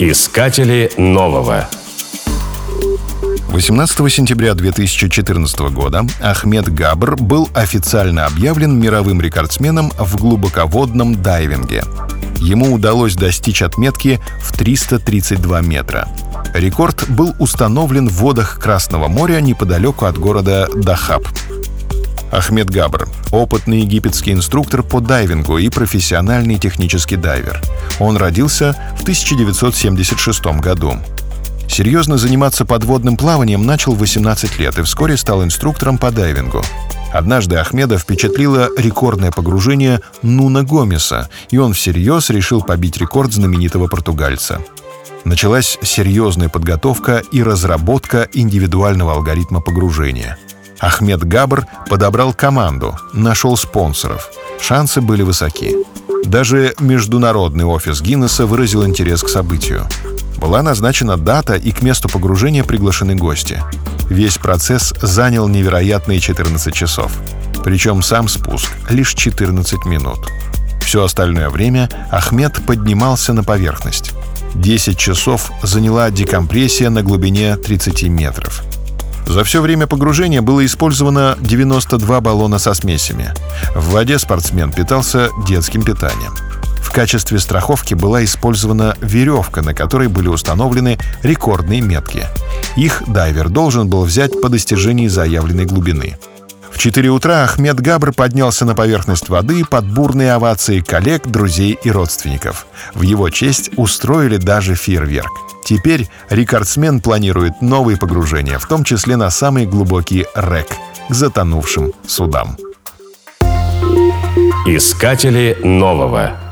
Искатели нового. 18 сентября 2014 года Ахмед Габр был официально объявлен мировым рекордсменом в глубоководном дайвинге. Ему удалось достичь отметки в 332 метра. Рекорд был установлен в водах Красного моря неподалеку от города Дахаб. Ахмед Габр — опытный египетский инструктор по дайвингу и профессиональный технический дайвер. Он родился в 1976 году. Серьезно заниматься подводным плаванием начал в 18 лет и вскоре стал инструктором по дайвингу. Однажды Ахмеда впечатлило рекордное погружение Нуна Гомеса, и он всерьез решил побить рекорд знаменитого португальца. Началась серьезная подготовка и разработка индивидуального алгоритма погружения. Ахмед Габр подобрал команду, нашел спонсоров. Шансы были высоки. Даже международный офис Гиннесса выразил интерес к событию. Была назначена дата, и к месту погружения приглашены гости. Весь процесс занял невероятные 14 часов. Причем сам спуск — лишь 14 минут. Все остальное время Ахмед поднимался на поверхность. 10 часов заняла декомпрессия на глубине 30 метров. За все время погружения было использовано 92 баллона со смесями. В воде спортсмен питался детским питанием. В качестве страховки была использована веревка, на которой были установлены рекордные метки. Их дайвер должен был взять по достижении заявленной глубины. В 4 утра Ахмед Габр поднялся на поверхность воды под бурные овации коллег, друзей и родственников. В его честь устроили даже фейерверк. Теперь рекордсмен планирует новые погружения, в том числе на самый глубокий рек к затонувшим судам. Искатели нового.